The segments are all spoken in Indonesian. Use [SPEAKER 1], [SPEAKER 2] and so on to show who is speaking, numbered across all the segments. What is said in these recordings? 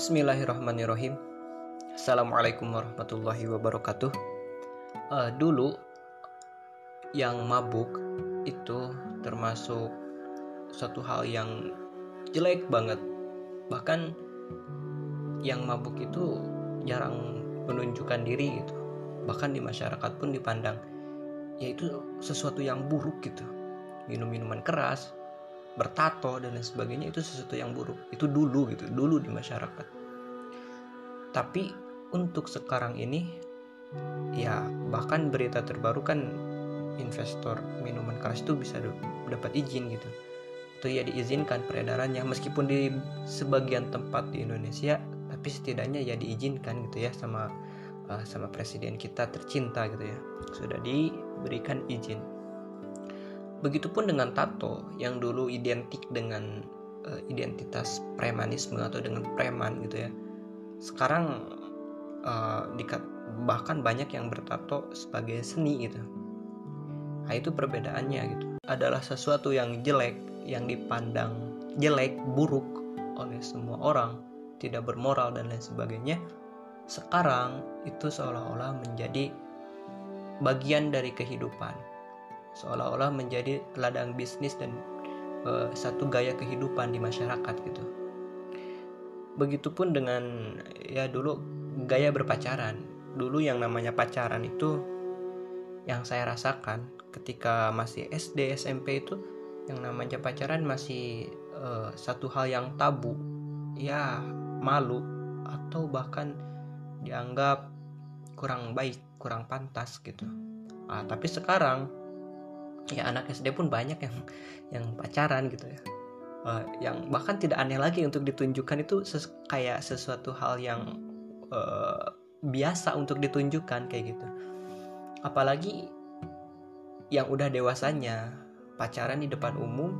[SPEAKER 1] Bismillahirrahmanirrahim. Assalamualaikum warahmatullahi wabarakatuh. Uh, dulu yang mabuk itu termasuk suatu hal yang jelek banget. Bahkan yang mabuk itu jarang menunjukkan diri gitu. Bahkan di masyarakat pun dipandang yaitu sesuatu yang buruk gitu. Minum minuman keras, bertato dan lain sebagainya itu sesuatu yang buruk. Itu dulu gitu dulu di masyarakat. Tapi untuk sekarang ini ya bahkan berita terbaru kan investor minuman keras itu bisa dapat izin gitu. Itu ya diizinkan peredarannya. Meskipun di sebagian tempat di Indonesia tapi setidaknya ya diizinkan gitu ya sama uh, sama presiden kita tercinta gitu ya. Sudah diberikan izin Begitupun dengan tato yang dulu identik dengan uh, identitas premanisme atau dengan preman gitu ya. Sekarang uh, bahkan banyak yang bertato sebagai seni gitu. Nah, itu perbedaannya gitu. Adalah sesuatu yang jelek, yang dipandang jelek, buruk oleh semua orang, tidak bermoral dan lain sebagainya. Sekarang itu seolah-olah menjadi bagian dari kehidupan seolah-olah menjadi ladang bisnis dan uh, satu gaya kehidupan di masyarakat gitu. Begitupun dengan ya dulu gaya berpacaran. Dulu yang namanya pacaran itu yang saya rasakan ketika masih SD SMP itu yang namanya pacaran masih uh, satu hal yang tabu ya malu atau bahkan dianggap kurang baik kurang pantas gitu ah, tapi sekarang ya anak SD pun banyak yang yang pacaran gitu ya. Uh, yang bahkan tidak aneh lagi untuk ditunjukkan itu ses kayak sesuatu hal yang uh, biasa untuk ditunjukkan kayak gitu. Apalagi yang udah dewasanya pacaran di depan umum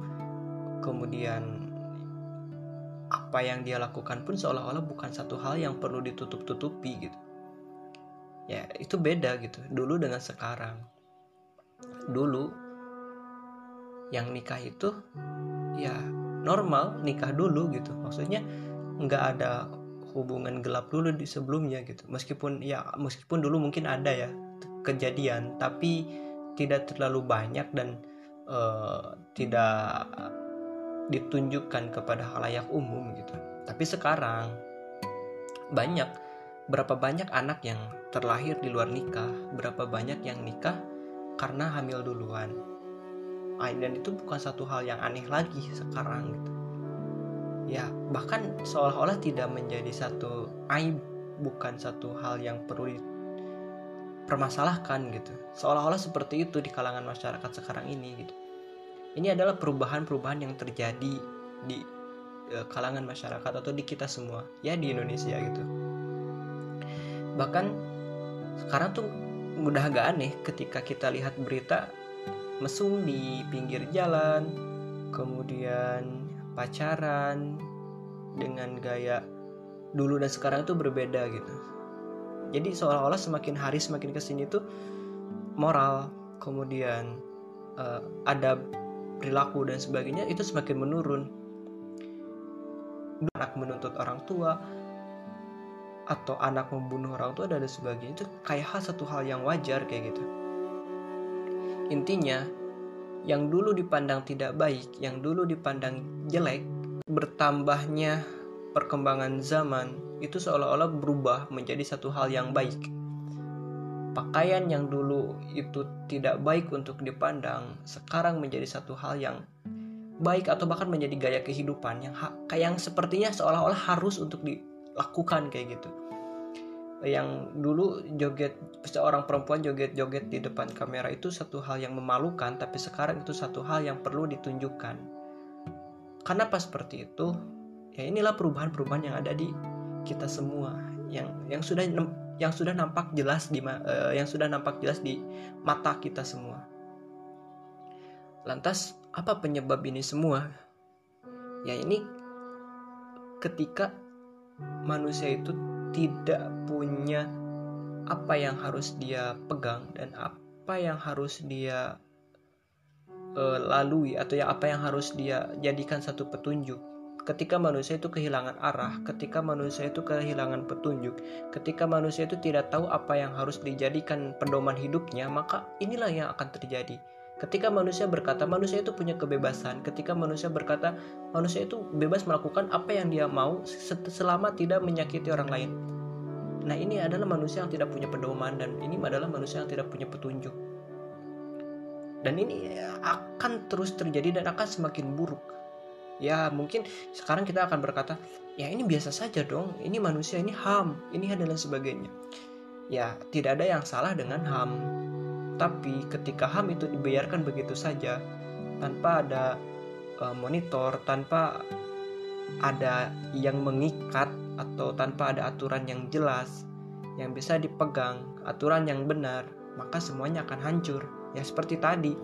[SPEAKER 1] kemudian apa yang dia lakukan pun seolah-olah bukan satu hal yang perlu ditutup-tutupi gitu. Ya itu beda gitu dulu dengan sekarang. Dulu yang nikah itu ya normal nikah dulu gitu. Maksudnya nggak ada hubungan gelap dulu di sebelumnya gitu. Meskipun ya meskipun dulu mungkin ada ya kejadian. Tapi tidak terlalu banyak dan uh, tidak ditunjukkan kepada halayak umum gitu. Tapi sekarang banyak berapa banyak anak yang terlahir di luar nikah berapa banyak yang nikah karena hamil duluan dan itu bukan satu hal yang aneh lagi sekarang gitu. Ya bahkan seolah-olah tidak menjadi satu aib bukan satu hal yang perlu dipermasalahkan gitu. Seolah-olah seperti itu di kalangan masyarakat sekarang ini gitu. Ini adalah perubahan-perubahan yang terjadi di e, kalangan masyarakat atau di kita semua ya di Indonesia gitu. Bahkan sekarang tuh udah agak aneh ketika kita lihat berita mesum di pinggir jalan, kemudian pacaran dengan gaya dulu dan sekarang itu berbeda gitu. Jadi seolah-olah semakin hari semakin ke sini tuh moral, kemudian uh, ada perilaku dan sebagainya itu semakin menurun. Anak menuntut orang tua atau anak membunuh orang tua dan sebagainya itu kayak hal satu hal yang wajar kayak gitu Intinya, yang dulu dipandang tidak baik, yang dulu dipandang jelek, bertambahnya perkembangan zaman itu seolah-olah berubah menjadi satu hal yang baik. Pakaian yang dulu itu tidak baik untuk dipandang, sekarang menjadi satu hal yang baik atau bahkan menjadi gaya kehidupan yang kayak yang sepertinya seolah-olah harus untuk dilakukan kayak gitu yang dulu joget seorang perempuan joget-joget di depan kamera itu satu hal yang memalukan tapi sekarang itu satu hal yang perlu ditunjukkan. Karena pas seperti itu? Ya inilah perubahan-perubahan yang ada di kita semua yang yang sudah yang sudah nampak jelas di uh, yang sudah nampak jelas di mata kita semua. Lantas apa penyebab ini semua? Ya ini ketika manusia itu tidak punya apa yang harus dia pegang dan apa yang harus dia uh, lalui atau ya apa yang harus dia jadikan satu petunjuk ketika manusia itu kehilangan arah, ketika manusia itu kehilangan petunjuk, ketika manusia itu tidak tahu apa yang harus dijadikan pedoman hidupnya, maka inilah yang akan terjadi. Ketika manusia berkata manusia itu punya kebebasan, ketika manusia berkata manusia itu bebas melakukan apa yang dia mau selama tidak menyakiti orang lain. Nah, ini adalah manusia yang tidak punya pedoman dan ini adalah manusia yang tidak punya petunjuk. Dan ini akan terus terjadi dan akan semakin buruk. Ya, mungkin sekarang kita akan berkata, ya ini biasa saja dong, ini manusia, ini HAM, ini dan sebagainya. Ya, tidak ada yang salah dengan HAM tapi ketika HAM itu dibiarkan begitu saja tanpa ada uh, monitor, tanpa ada yang mengikat atau tanpa ada aturan yang jelas yang bisa dipegang, aturan yang benar, maka semuanya akan hancur. Ya seperti tadi,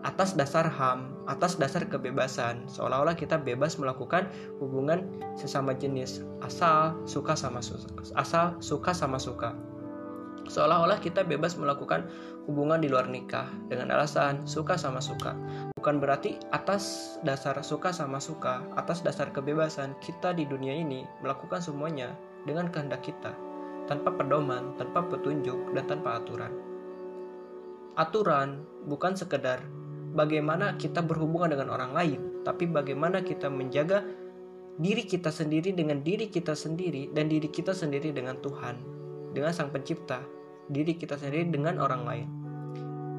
[SPEAKER 1] atas dasar HAM, atas dasar kebebasan, seolah-olah kita bebas melakukan hubungan sesama jenis asal suka sama suka, asal suka sama suka. Seolah-olah kita bebas melakukan hubungan di luar nikah dengan alasan suka sama suka. Bukan berarti atas dasar suka sama suka, atas dasar kebebasan kita di dunia ini melakukan semuanya dengan kehendak kita, tanpa pedoman, tanpa petunjuk, dan tanpa aturan. Aturan bukan sekedar bagaimana kita berhubungan dengan orang lain, tapi bagaimana kita menjaga diri kita sendiri dengan diri kita sendiri dan diri kita sendiri dengan Tuhan, dengan Sang Pencipta, diri kita sendiri dengan orang lain.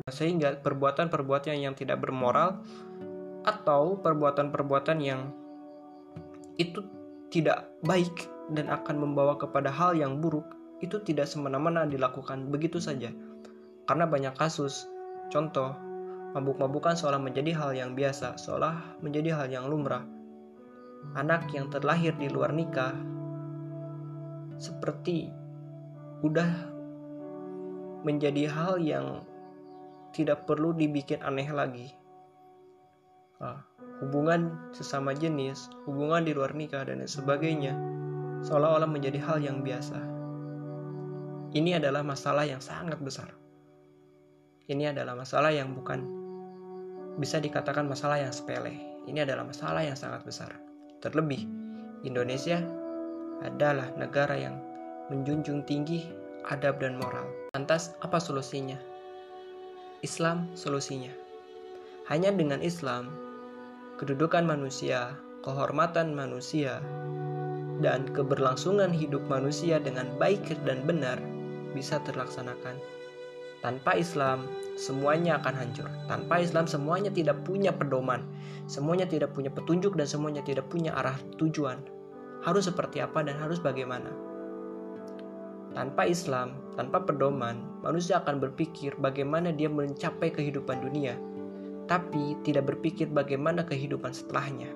[SPEAKER 1] Sehingga perbuatan-perbuatan yang tidak bermoral atau perbuatan-perbuatan yang itu tidak baik dan akan membawa kepada hal yang buruk itu tidak semena-mena dilakukan begitu saja. Karena banyak kasus, contoh, mabuk-mabukan seolah menjadi hal yang biasa, seolah menjadi hal yang lumrah. Anak yang terlahir di luar nikah seperti udah menjadi hal yang tidak perlu dibikin aneh lagi. Nah, hubungan sesama jenis, hubungan di luar nikah, dan sebagainya, seolah-olah menjadi hal yang biasa. Ini adalah masalah yang sangat besar. Ini adalah masalah yang bukan bisa dikatakan masalah yang sepele. Ini adalah masalah yang sangat besar. Terlebih, Indonesia adalah negara yang menjunjung tinggi adab dan moral. Lantas, apa solusinya? Islam solusinya. Hanya dengan Islam, kedudukan manusia, kehormatan manusia, dan keberlangsungan hidup manusia dengan baik dan benar bisa terlaksanakan. Tanpa Islam, semuanya akan hancur. Tanpa Islam, semuanya tidak punya pedoman, semuanya tidak punya petunjuk, dan semuanya tidak punya arah tujuan. Harus seperti apa dan harus bagaimana. Tanpa Islam, tanpa pedoman, manusia akan berpikir bagaimana dia mencapai kehidupan dunia, tapi tidak berpikir bagaimana kehidupan setelahnya.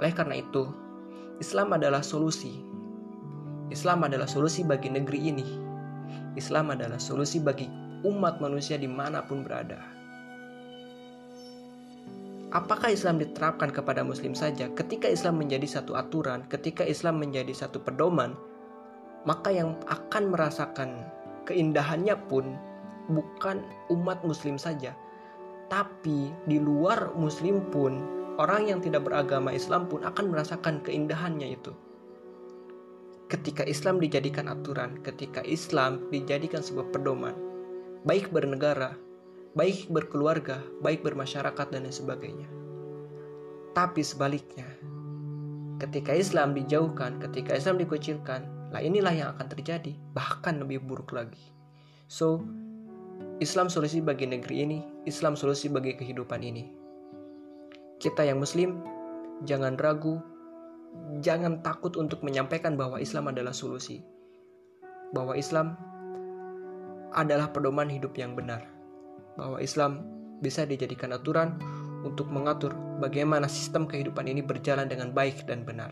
[SPEAKER 1] Oleh karena itu, Islam adalah solusi. Islam adalah solusi bagi negeri ini. Islam adalah solusi bagi umat manusia di mana pun berada. Apakah Islam diterapkan kepada Muslim saja? Ketika Islam menjadi satu aturan, ketika Islam menjadi satu pedoman, maka yang akan merasakan keindahannya pun bukan umat muslim saja. Tapi di luar muslim pun orang yang tidak beragama Islam pun akan merasakan keindahannya itu. Ketika Islam dijadikan aturan ketika Islam dijadikan sebuah pedoman baik bernegara baik berkeluarga baik bermasyarakat dan lain sebagainya. Tapi sebaliknya ketika Islam dijauhkan ketika Islam dikucilkan Nah inilah yang akan terjadi, bahkan lebih buruk lagi. So, Islam solusi bagi negeri ini, Islam solusi bagi kehidupan ini. Kita yang muslim, jangan ragu, jangan takut untuk menyampaikan bahwa Islam adalah solusi. Bahwa Islam adalah pedoman hidup yang benar. Bahwa Islam bisa dijadikan aturan untuk mengatur bagaimana sistem kehidupan ini berjalan dengan baik dan benar.